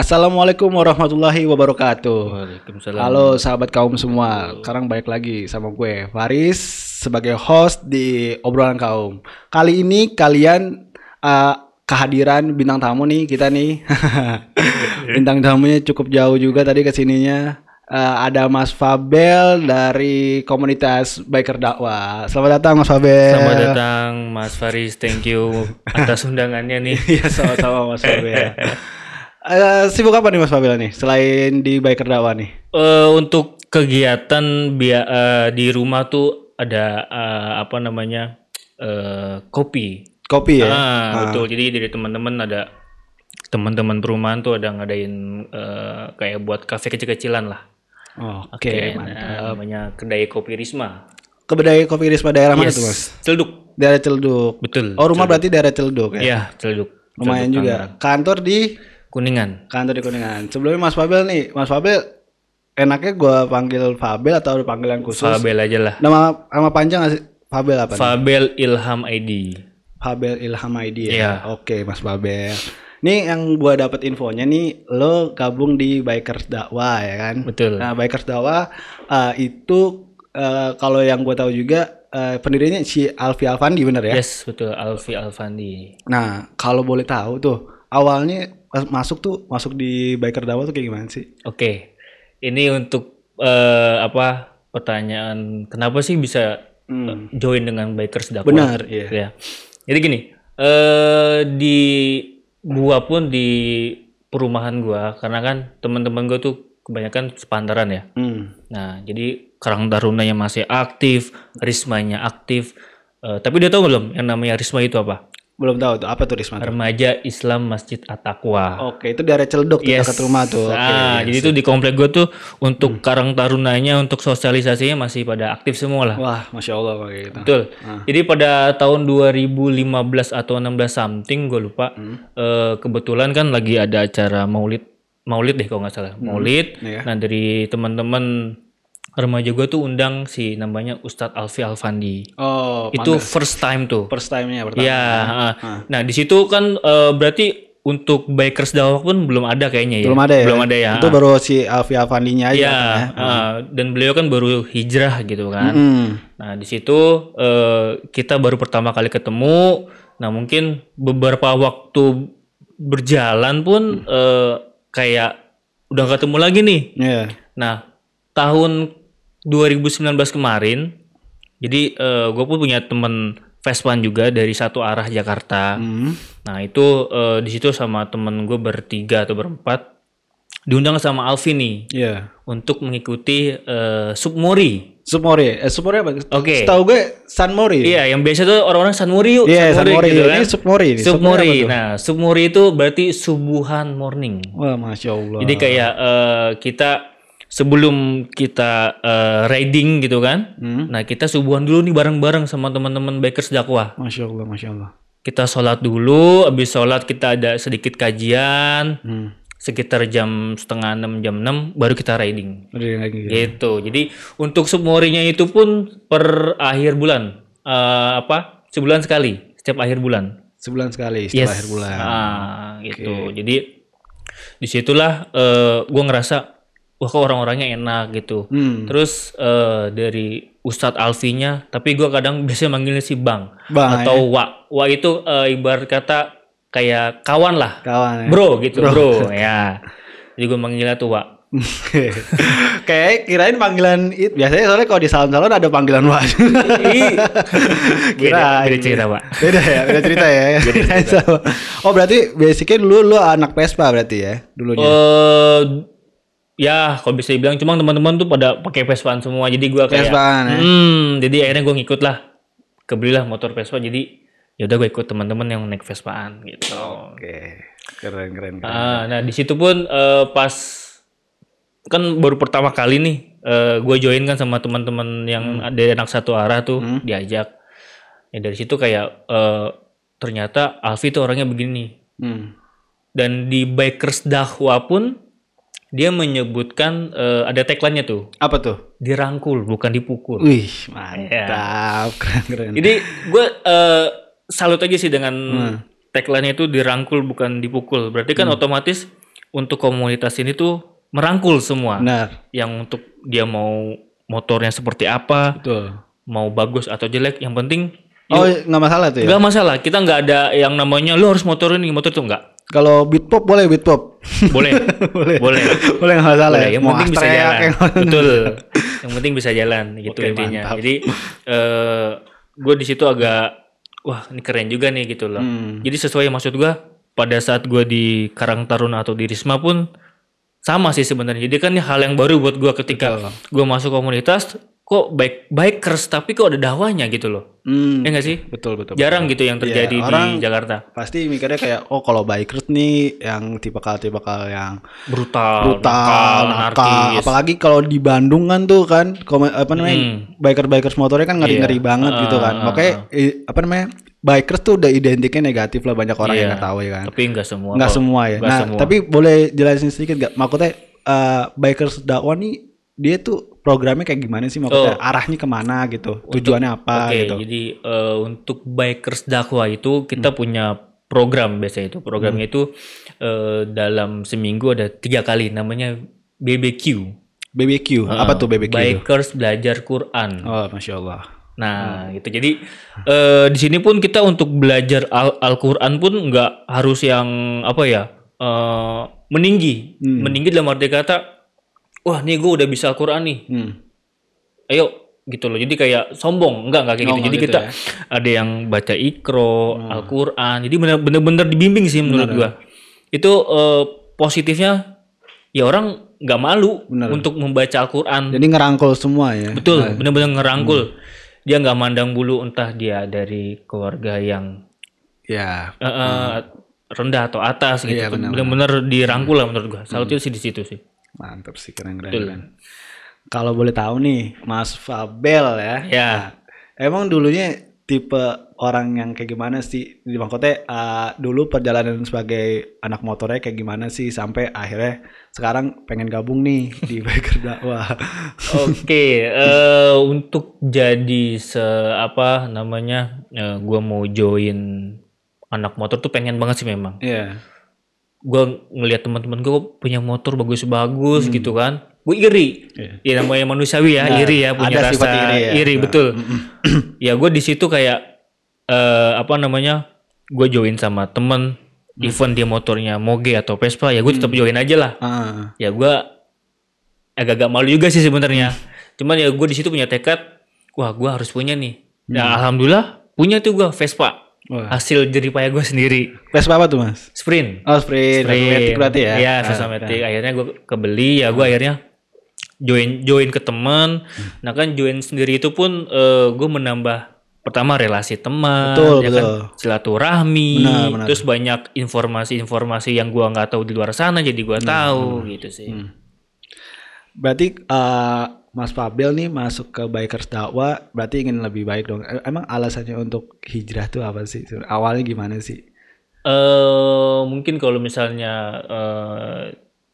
Assalamualaikum warahmatullahi wabarakatuh. Waalaikumsalam. Halo sahabat kaum semua. Sekarang balik lagi sama gue Faris sebagai host di obrolan kaum. Kali ini kalian uh, kehadiran bintang tamu nih kita nih. bintang tamunya cukup jauh juga tadi ke sininya. Uh, ada Mas Fabel dari komunitas biker dakwah. Selamat datang Mas Fabel. Selamat datang Mas Faris, thank you atas undangannya nih. Iya sama-sama Mas Fabel. Uh, sibuk apa nih Mas Fabel nih selain di biker dakwah nih? Eh, untuk kegiatan bia eh, di rumah tuh ada eh, apa namanya eh, kopi. Kopi ya. Ah, betul. Jadi dari teman-teman ada teman-teman perumahan tuh ada ngadain eh, kayak buat kafe kecil-kecilan lah. Oh, Oke, Nah, mantap. namanya kedai kopi Risma. Kedai kopi Risma daerah mana Yes. tuh Mas? Celduk. Daerah Celduk. Betul. Oh rumah berarti daerah Celduk ya? Iya, Celduk. Lumayan Celduk, juga. Kantor di Kuningan. kantor di Kuningan. Sebelumnya Mas Fabel nih, Mas Fabel enaknya gua panggil Fabel atau ada panggilan khusus? Fabel aja lah. Nama nama panjang nggak sih? Fabel apa? nih? Fabel Ilham ID. Fabel Ilham ID ya. Iya. Oke, Mas Fabel. Nih yang gua dapat infonya nih, lo gabung di Bikers Dakwah ya kan? Betul. Nah, Bikers Dakwah eh, itu eh, kalau yang gua tahu juga eh, pendirinya si Alfi Alfandi bener ya? Yes, betul. Alfi Alfandi. Nah, kalau boleh tahu tuh, awalnya masuk tuh masuk di biker dakwah tuh kayak gimana sih? Oke. Ini untuk eh, apa pertanyaan kenapa sih bisa Hmm. join dengan bikers dakwah? Benar, iya. Ya. Jadi gini, eh di gua pun di perumahan gua karena kan teman-teman gua tuh kebanyakan sepantaran ya. Hmm. Nah, jadi Karang Tarunanya masih aktif, Rismanya aktif. Eh, tapi dia tahu belum yang namanya Risma itu apa? Belum tahu tuh apa tuh Risma? Remaja Islam Masjid At-Taqwa. Oke, itu daerah Celduk tuh Yes. dekat rumah tuh. Oke. Ah, yes. jadi itu di komplek gue tuh untuk Karang Tarunanya untuk sosialisasinya masih pada aktif semua lah. Wah, masya Allah kayak gitu. Betul. Ah. Jadi pada tahun 2015 atau 16 something gue lupa. Hmm. eh, kebetulan kan lagi ada acara Maulid Maulid deh kalau nggak salah. Maulid. Iya. Nah, dari teman-teman remaja gue tuh undang si namanya Ustadz Alfi Alfandi. Oh, itu first time tuh. first time-nya pertama. Iya. ah. Nah, di situ kan eh, berarti untuk bikers dakwah pun belum ada kayaknya ya. Belum ada ya? Belum ada ya. Itu baru si Alfi Alfandinya aja. Iya, kan ya? ah, dan beliau kan baru hijrah gitu kan. Hmm. Nah di situ eh, kita baru pertama kali ketemu. Nah mungkin beberapa waktu berjalan pun eh, kayak udah ketemu lagi nih. Iya. Nah tahun 2019 kemarin, jadi gue pun punya temen Vespan juga dari satu arah Jakarta. Hmm. Nah itu eh, di situ sama temen gue bertiga atau berempat diundang sama Alvin nih Iya. untuk mengikuti eh, Submori. Submori. Eh, Submori apa? Oke. Setahu gue Sanmori. Iya, yang biasa tuh orang-orang Sanmori yuk. Iya, Sanmori. gitu Ini Submori. Ini Submori. tuh? Nah, Submori itu berarti subuhan morning. Wah, masya Allah. Jadi kayak eh, kita sebelum kita eh, riding gitu kan. Hmm. Nah, kita subuhan dulu nih bareng-bareng sama teman-teman bikers dakwah. Masya Allah, masya Allah. Kita sholat dulu, habis sholat kita ada sedikit kajian. Hmm. Sekitar jam setengah enam, jam 6 baru kita riding. Udah lagi. Gitu. Jadi untuk submorinya itu pun per akhir bulan. Eh, apa? Sebulan sekali. Setiap akhir bulan. Sebulan sekali setelah Yes. akhir bulan. Ah, gitu. Jadi di situlah eh gue ngerasa wah kok orang-orangnya enak gitu. Hmm. Terus eh, dari Ustadz Alfinya, tapi gue kadang biasanya manggilnya si Bang, Bang, atau Wa. Wa itu eh, ibarat kata kayak kawan lah, Kawan ya. bro gitu bro. ya. Jadi gue manggilnya tuh Wa. Kayak kirain panggilan itu biasanya soalnya kalau di salon-salon ada panggilan wah. beda, beda cerita Pak. Beda ya, beda cerita ya. Kirain sama. Oh berarti basicnya dulu lu anak Vespa berarti ya dulunya. Eh ya kalau bisa dibilang cuma teman-teman tuh pada pakai Vespaan semua jadi gua kayak Vespaan, ya? hmm jadi akhirnya gue ngikut lah kebelilah motor Vespa jadi ya udah gue ikut teman-teman yang naik Vespaan gitu Oke, keren keren. keren. Ah, nah di situ pun eh, pas kan baru pertama kali nih gue join kan sama teman-teman yang ada anak satu arah tuh diajak ya dari situ kayak eh, ternyata Alfi tuh orangnya begini Hmm. dan di bikers dakwah pun dia menyebutkan eh, ada tagline-nya tuh Apa tuh? dirangkul bukan dipukul. Wih, mantap, keren keren. Jadi gue eh, salut aja sih dengan Hmm. tagline-nya itu dirangkul bukan dipukul. Berarti kan otomatis untuk komunitas ini tuh merangkul semua. Benar. Yang untuk dia mau motornya seperti apa, Betul. mau bagus atau jelek, yang penting Oh, nggak masalah tuh ya. nggak masalah. Kita nggak ada yang namanya lu harus motor ini, motor itu nggak. Kalau beat pop boleh beat pop. Boleh, boleh. boleh. Boleh nggak masalah Boleh, ya. yang Mau penting bisa jalan. Betul. Yang penting bisa jalan gitu Oke, intinya. mantap. Jadi eh gue di situ agak wah ini keren juga nih gitu loh. Hmm. Jadi sesuai maksud gue pada saat gue di Karang Taruna atau di Risma pun sama sih sebenarnya. Jadi kan ini hal yang baru buat gue ketika Betul. gue masuk komunitas kok baik bikers tapi kok ada dakwahnya gitu loh. Hmm. Ya nggak sih? Betul betul. Jarang gitu yang terjadi Iya, orang- di Jakarta. Pasti mikirnya kayak oh kalau bikers nih yang tipikal-tipikal yang Brutal, brutal, nakal, apalagi kalau di Bandung kan tuh kan apa namanya Hmm. biker-bikers motornya kan ngeri-ngeri Iya. banget gitu kan. Ah, Makanya i- apa namanya bikers tuh udah identiknya negatif lah banyak orang Iya. yang nggak tahu ya kan. Tapi nggak semua. Nggak semua ya. Nggak nah semua. tapi boleh jelasin sedikit nggak? Maksudnya eh, bikers dakwah nih dia tuh programnya kayak gimana sih? Maksudnya arahnya ke mana gitu? Tujuannya apa Oke, gitu? jadi eh, untuk bikers dakwah itu kita punya program biasanya itu. Programnya itu eh, dalam seminggu ada tiga kali namanya BBQ. BBQ. apa tuh BBQ? itu? Bikers belajar Quran. Oh, masya Allah. Nah, gitu. Jadi eh, di sini pun kita untuk belajar Al- Al-Qur'an pun nggak harus yang apa ya? eh, meninggi. Hmm. Meninggi dalam arti kata wah, nih gue udah bisa Al-Qur'an nih. Hmm. Ayo gitu loh. Jadi kayak sombong, enggak enggak kayak Oh, gitu. nggak Jadi gitu kita ya. ada yang baca Iqro, Al-Qur'an. Jadi bener- bener-bener dibimbing sih menurut gua. Itu eh, positifnya ya orang nggak malu Bener. untuk membaca Al-Qur'an. Jadi ngerangkul semua ya. Betul, bener-bener ngerangkul. Dia nggak mandang bulu entah dia dari keluarga yang Ya. eh, eh, rendah atau atas gitu. Benar, Bener-bener dirangkul lah menurut gua. Salutnya sih di situ sih. Mantap sih keren keren. Kalau boleh tahu nih, Mas Fabel ya. Ya. Emang dulunya tipe orang yang kayak gimana sih? Di maksudnya uh, dulu perjalanan sebagai anak motornya kayak gimana sih sampai akhirnya sekarang pengen gabung nih di biker dakwah. Oke, eh, untuk jadi se apa namanya, eh, gua mau join anak motor tuh pengen banget sih memang. Iya. Gua ngelihat teman-teman gua punya motor bagus-bagus gitu kan, gue iri. Iya. Ya namanya manusiawi ya, iri ya punya ada rasa iri iri, ya. Nah. betul. ya gue di situ kayak eh, apa namanya, gue join sama temen, Hmm. event dia motornya Moge atau Vespa, ya gue tetap join aja lah Ah, ya gue agak-agak malu juga sih sebenarnya cuman ya gue di situ punya tekad wah gue harus punya nih ya alhamdulillah punya tuh gue Vespa Wah. hasil jerih payah gue sendiri Vespa apa tuh mas? sprint Oh sprint, automatic berarti ya? Iya, Ah, Vespa Matic. Akhirnya gue kebeli, ya gue akhirnya join join ke teman. Nah kan join sendiri itu pun gue menambah pertama relasi teman, Betul, ya kan betul. silaturahmi, Benar, benar. terus banyak informasi-informasi yang gua nggak tahu di luar sana jadi gua tahu gitu sih. Hmm. Berarti eh, Mas Fabel nih masuk ke bikers dakwah berarti ingin lebih baik dong. E- Emang alasannya untuk hijrah tuh apa sih? Awalnya gimana sih? eh mungkin kalau misalnya eh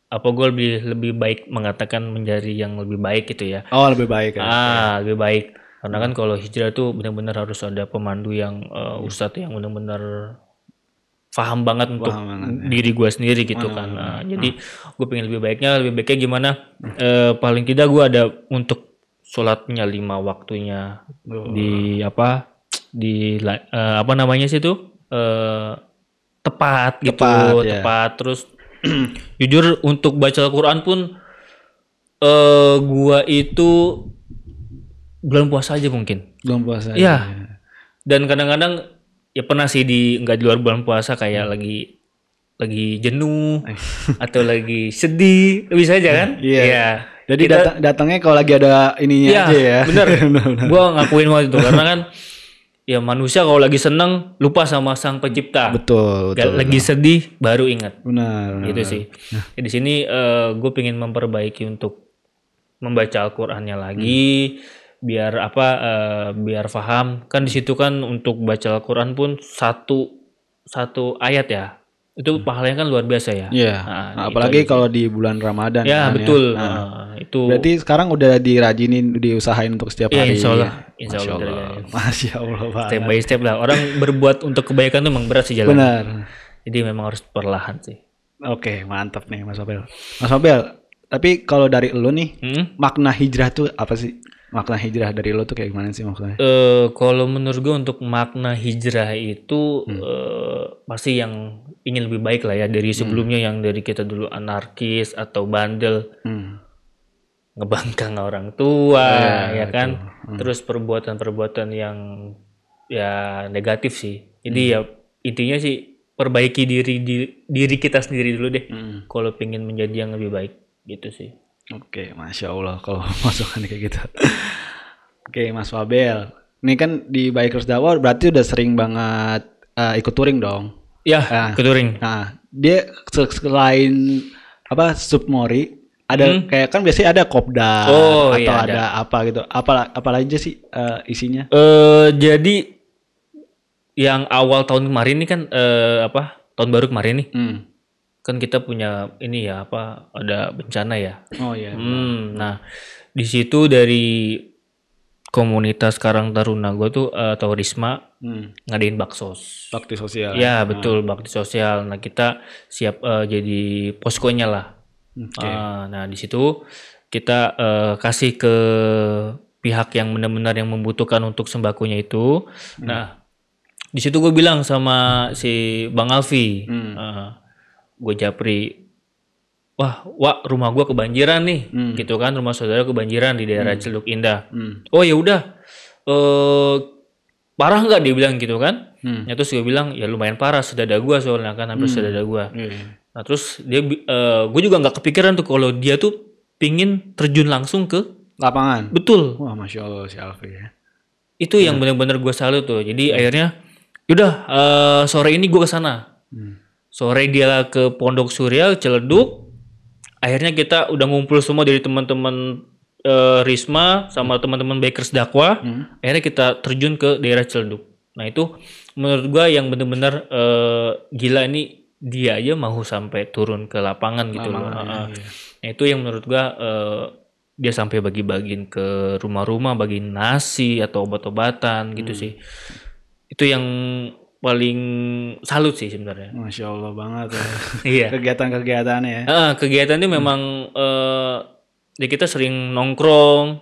apa gue lebih lebih baik mengatakan menjadi yang lebih baik gitu ya. Oh lebih baik ya. Ah, lebih baik. Karena kan kalau hijrah tuh benar-benar harus ada pemandu yang eh, ustadz yang benar-benar paham banget untuk Paham banget, ya. diri gue sendiri gitu kan. Nah, jadi gue pengen lebih baiknya, lebih baiknya gimana? Eh, paling tidak gue ada untuk sholatnya lima waktunya Oh. di apa? Di eh, apa namanya sih itu? Eh, tepat gitu, Tepat, ya. tepat. Terus jujur untuk baca Al-Quran pun eh gua itu bulan puasa aja mungkin. Belum puasa. Iya. ya. Dan kadang-kadang ya pernah sih di nggak di luar bulan puasa kayak lagi lagi jenuh atau lagi sedih bisa aja kan? Iya. Jadi Kita- datang datangnya kalau lagi ada ininya Iya, aja ya. bener. Gua ngakuin waktu itu karena kan ya manusia kalau lagi seneng lupa sama sang pencipta. betul, betul. lagi sedih baru ingat. Benar. benar, gitu benar. sih. Ya, di sini gue pengen memperbaiki untuk membaca Al-Qur'annya lagi biar apa eh, biar paham. Kan di situ kan untuk baca Al-Qur'an pun satu satu ayat ya. Itu pahalanya kan luar biasa ya. Iya. Nah, Nah, itu apalagi kalau di bulan Ramadan. Ya, kan, betul. Nah, Nah, itu Berarti sekarang udah dirajinin, diusahain untuk setiap Iya, hari. insya Allah. Insya Masya Allah Allah. Masya Allah. Pak. step by step lah. Orang berbuat untuk kebaikan tuh memang berat sih jalan. Benar. Jadi memang harus perlahan sih. Oke, mantap nih Mas Mabel. Mas Mabel, tapi kalau dari lu nih, Hmm? makna hijrah tuh apa sih? Makna hijrah dari lu tuh kayak gimana sih maksudnya? Eh, kalau menurut gue untuk makna hijrah itu eh, pasti yang ingin lebih baik lah ya dari sebelumnya yang dari kita dulu anarkis atau bandel. Hmm. ngebangkang orang tua Ya, ya kan? terus perbuatan-perbuatan yang ya negatif sih. Jadi ya intinya sih perbaiki diri di- diri kita sendiri dulu deh. Hmm. kalau pengen menjadi yang lebih baik gitu sih Oke, masya Allah kalau masukan kayak gitu. Oke, Mas Fabel, ini kan di Bikers Dawa berarti udah sering banget eh, ikut touring dong. ya Ah. ke touring Nah, dia se- selain apa submori, ada kayak kan biasanya ada kopdar Hmm. Oh, atau iya, ada apa gitu. Apa apa aja sih eh, isinya? eh jadi yang awal tahun kemarin ini kan eh, apa tahun baru kemarin nih Hmm. Kan kita punya ini ya apa ada bencana ya Oh iya. Hmm, nah di situ dari komunitas Karang Taruna gue tuh eh, atau Risma Hmm. ngadain baksos. Bakti sosial. Ya betul bakti sosial. Nah kita siap eh, jadi poskonya lah. Oke. Ah, nah di situ kita eh, kasih ke pihak yang benar-benar yang membutuhkan untuk sembakonya itu. Nah di situ gue bilang sama si Bang Alfi, gue japri, wah, wah rumah gue kebanjiran nih, gitu kan rumah saudara kebanjiran di daerah Celduk Indah. Hmm. Oh ya udah, eh parah nggak dia bilang gitu kan? Hmm. Ya terus gue bilang ya lumayan parah sedada gue soalnya kan hampir sedada gue. Iya. Nah terus dia, gue juga nggak kepikiran tuh kalau dia tuh pingin terjun langsung ke Lapangan. betul Wah, masya Allah si Alfi ya. itu yang benar-benar gue salut tuh jadi akhirnya yaudah eh, sore ini gue ke sana Hmm. Sore dia ke Pondok Surya Celeduk akhirnya kita udah ngumpul semua dari teman-teman eh, Risma sama teman-teman Bakers Dakwa Hmm. akhirnya kita terjun ke daerah Celeduk nah itu menurut gue yang benar-benar eh, gila ini dia aja mau sampai turun ke lapangan gitu loh Lapangan, Heeh. iya. Nah, itu yang menurut gua eh, dia sampai bagi-bagiin ke rumah-rumah bagiin nasi atau obat-obatan gitu Hmm. sih. Itu yang paling salut sih sebenarnya. Masya Allah banget ya. iya. Kegiatan-kegiatannya ya. Ah, kegiatan ini memang eh ya kita sering nongkrong,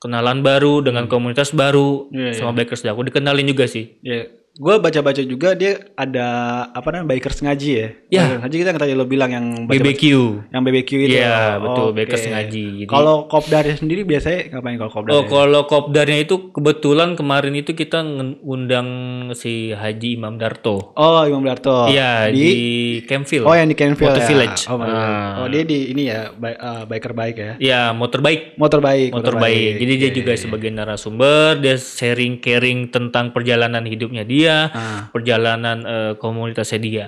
kenalan baru dengan komunitas baru Hmm. Iya, sama bikers aku dikenalin juga sih. Ya, gue baca-baca juga dia ada apa namanya bikers ngaji ya. Ya. Bikers ngaji kita yang tadi lo bilang yang baca BBQ. yang BBQ itu. Iya, betul, Oke. bikers ngaji. Jadi Kalau kopdarnya sendiri biasanya ngapain kalau kopdar? Oh, kalau kopdarnya itu kebetulan kemarin itu kita ngundang si Haji Imam Darto. Oh, Imam Darto. Iya, di, di, Campville. Oh, yang di Kenville Motor ya. Village. Oh. Ah. oh, dia di ini ya, eh, biker bike ya. Ya, motor baik. Motor bike, Motor baik. Jadi dia juga sebagai narasumber, dia sharing caring tentang perjalanan hidupnya dia, Ah. perjalanan eh, komunitasnya dia.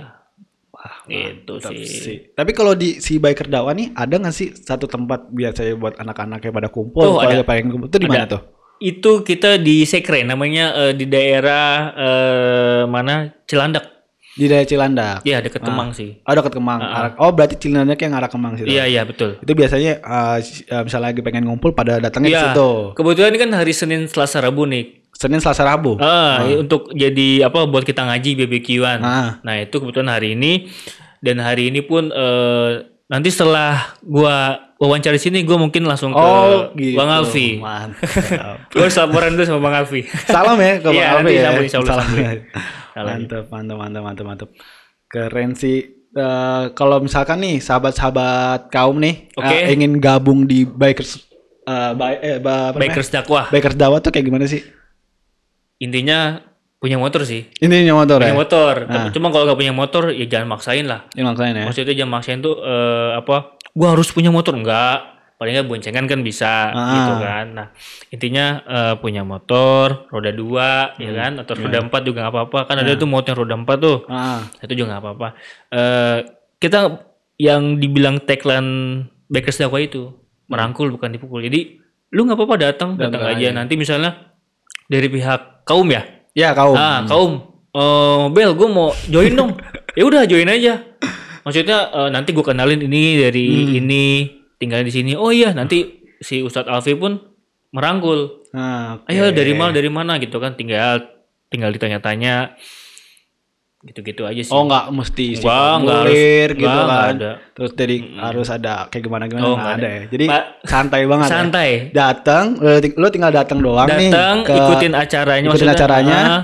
Wah, Itu mantap sih. sih. Tapi kalau di si biker dakwah nih ada nggak sih satu tempat biasanya buat anak-anaknya pada kumpul? Oh, ada. dia pengen kumpul itu di mana tuh? Itu kita di Sekre namanya eh, di daerah eh, mana? Cilandak. Di daerah Cilandak. Iya, deket Kemang sih. Oh, dekat Kemang. Arah- oh, berarti Cilandak yang arah Kemang situ. Iya, iya, betul. Itu biasanya eh, misalnya lagi pengen ngumpul pada datangnya di Iya. situ. Kebetulan ini kan hari Senin, Selasa, Rabu nih. Senin, Selasa, Rabu. Ah, untuk jadi apa buat kita ngaji BBQ-an. Ah. Nah, itu kebetulan hari ini dan hari ini pun eh, nanti setelah gua wawancara sini gua mungkin langsung ke Oh, gitu. Bang Alfi. Mantap. Gua harus laporan dulu sama Bang Alfi. Salam ya ke Bang Iya, Alfi nanti ya. Salam. sambung. Salam. Mantap, mantap, mantap, mantap, mantap. Keren sih. Eh, kalau misalkan nih sahabat-sahabat kaum nih Oke. eh, ingin gabung di bikers eh, bi- eh, namanya? Bikers dakwah. bikers dakwah tuh kayak gimana sih? Intinya punya motor sih. Ini motor Punya ya? motor. Tapi Cuma kalau gak punya motor ya jangan maksain lah. Ini maksain ya. Maksudnya jangan maksain tuh eh, apa? Gua harus punya motor enggak? Paling nggak boncengan kan bisa Ah. gitu kan. Nah intinya eh, punya motor roda dua ya kan atau roda empat juga nggak apa-apa. Kan ada tuh motor roda empat tuh. Ah, Itu juga nggak apa-apa. Eh, kita yang dibilang tagline Bakers Dakwah itu merangkul bukan dipukul. Jadi lu nggak apa-apa datang datang aja. Nanti misalnya dari pihak kaum ya. ya kaum. Ah, kaum. Eh, Bel, gue mau join dong. ya udah join aja. Maksudnya eh, nanti gue kenalin ini dari ini, tinggal di sini. Oh iya, nanti si Ustadz Alfi pun merangkul. Ah, oke. Ayo dari mana dari mana gitu kan tinggal tinggal ditanya-tanya. Gitu-gitu aja sih Oh nggak mesti Enggak, enggak harus- gitu enggak, enggak kan. ada. Terus jadi harus ada kayak gimana gimana Oh, nggak enggak ada. ada. ya. Jadi Pak, santai banget. ya. santai Datang, lu, ting- lu tinggal datang doang nih. datang ikutin acaranya ikutin acaranya. Ah,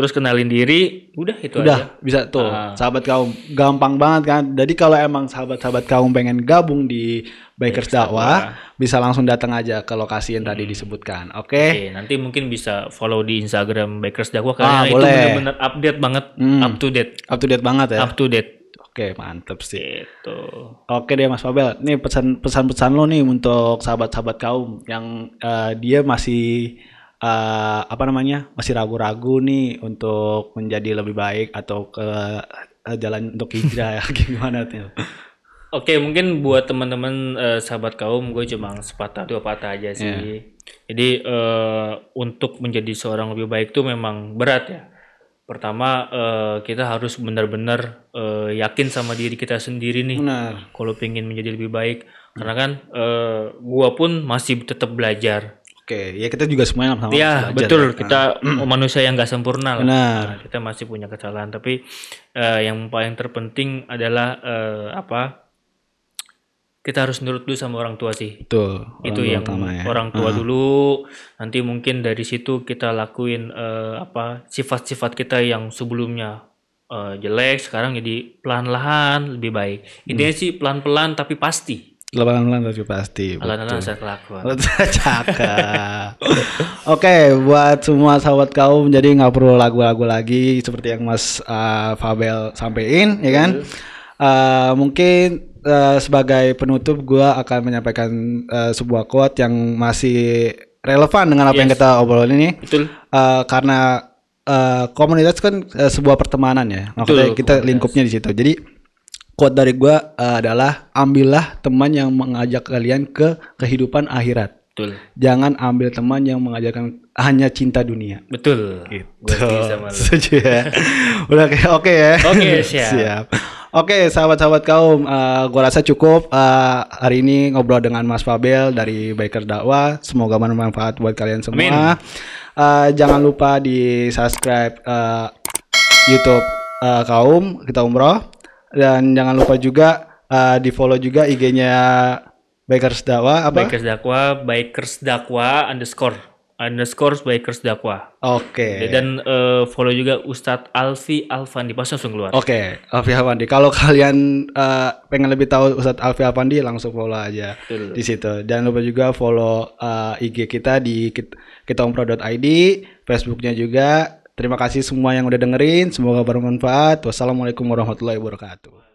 terus kenalin diri udah itu Udah aja bisa tuh Ah. sahabat kaum gampang banget kan. Jadi kalau emang sahabat-sahabat kaum pengen gabung di Bikers Dakwah bisa langsung datang aja ke lokasi yang Hmm. tadi disebutkan. Oke. Oke, nanti mungkin bisa follow di Instagram Bikers Dakwah Ah, karena itu boleh. benar-benar update banget, Hmm. up to date, Up to date banget ya. up to date. Oke, mantep sih. Gitu. Oke deh Mas Fabel, nih pesan pesan-pesan lo nih untuk sahabat-sahabat kaum yang eh, dia masih eh, apa namanya masih ragu-ragu nih untuk menjadi lebih baik atau ke eh, jalan untuk hijrah ya gimana tuh? Oke, mungkin buat teman-teman eh, sahabat kaum, gue cuma sepatah dua patah aja sih. Iya. Jadi eh, untuk menjadi seorang lebih baik tuh memang berat ya. Pertama eh, kita harus benar-benar eh, yakin sama diri kita sendiri nih. Benar. Kalau pengen menjadi lebih baik, karena kan eh, gua pun masih tetap belajar. Oke, ya kita juga semuanya sama Iya betul ya. kita manusia yang nggak sempurna lah. Benar. Nah, kita masih punya kesalahan tapi eh, yang paling terpenting adalah eh, apa? Kita harus nurut dulu sama orang tua sih. Betul. Itu orang tua yang utama ya. orang tua dulu. Nanti mungkin dari situ kita lakuin eh, apa sifat-sifat kita yang sebelumnya eh, jelek sekarang jadi pelan-pelan lebih baik. Intinya sih pelan-pelan tapi pasti. Lebaran tapi pasti. Pelan-pelan saya kelakuan. Cakep. Oke, buat semua sahabat kaum, jadi nggak perlu lagu-lagu lagi seperti yang Mas uh, Fabel sampein, ya kan? Uh, mungkin uh, sebagai penutup, gua akan menyampaikan uh, sebuah quote yang masih relevan dengan apa yang kita obrolin ini. Betul. Uh, karena uh, komunitas kan uh, sebuah pertemanan ya, maksudnya Betul, kita lingkupnya di situ. Jadi quote dari gua uh, adalah ambillah teman yang mengajak kalian ke kehidupan akhirat. Betul. Jangan ambil teman yang mengajarkan hanya cinta dunia. Betul. Gitu. Setuju ya. Udah oke ya. Oke, siap. Oke, sahabat-sahabat kaum, uh, gua rasa cukup uh, hari ini ngobrol dengan Mas Fabel dari Biker Dakwah. Semoga bermanfaat buat kalian semua. Amin. Uh, jangan lupa di subscribe uh, YouTube uh, kaum kita umroh dan jangan lupa juga uh, di follow juga IG-nya Bikers Dakwah apa? Bikers Dakwa, Bikers Dakwa underscore underscore Bikers Dakwa. Oke. Dan eh, follow juga Ustadz Alfi Alfandi pas langsung keluar. Oke, Alfi Alfandi. Kalau kalian eh, pengen lebih tahu Ustadz Alfi Alfandi, langsung follow aja Betul. di situ. Jangan lupa juga follow eh, IG kita di kit- kitaumpro.id, Facebooknya juga. Terima kasih semua yang udah dengerin. Semoga bermanfaat. Wassalamualaikum warahmatullahi wabarakatuh.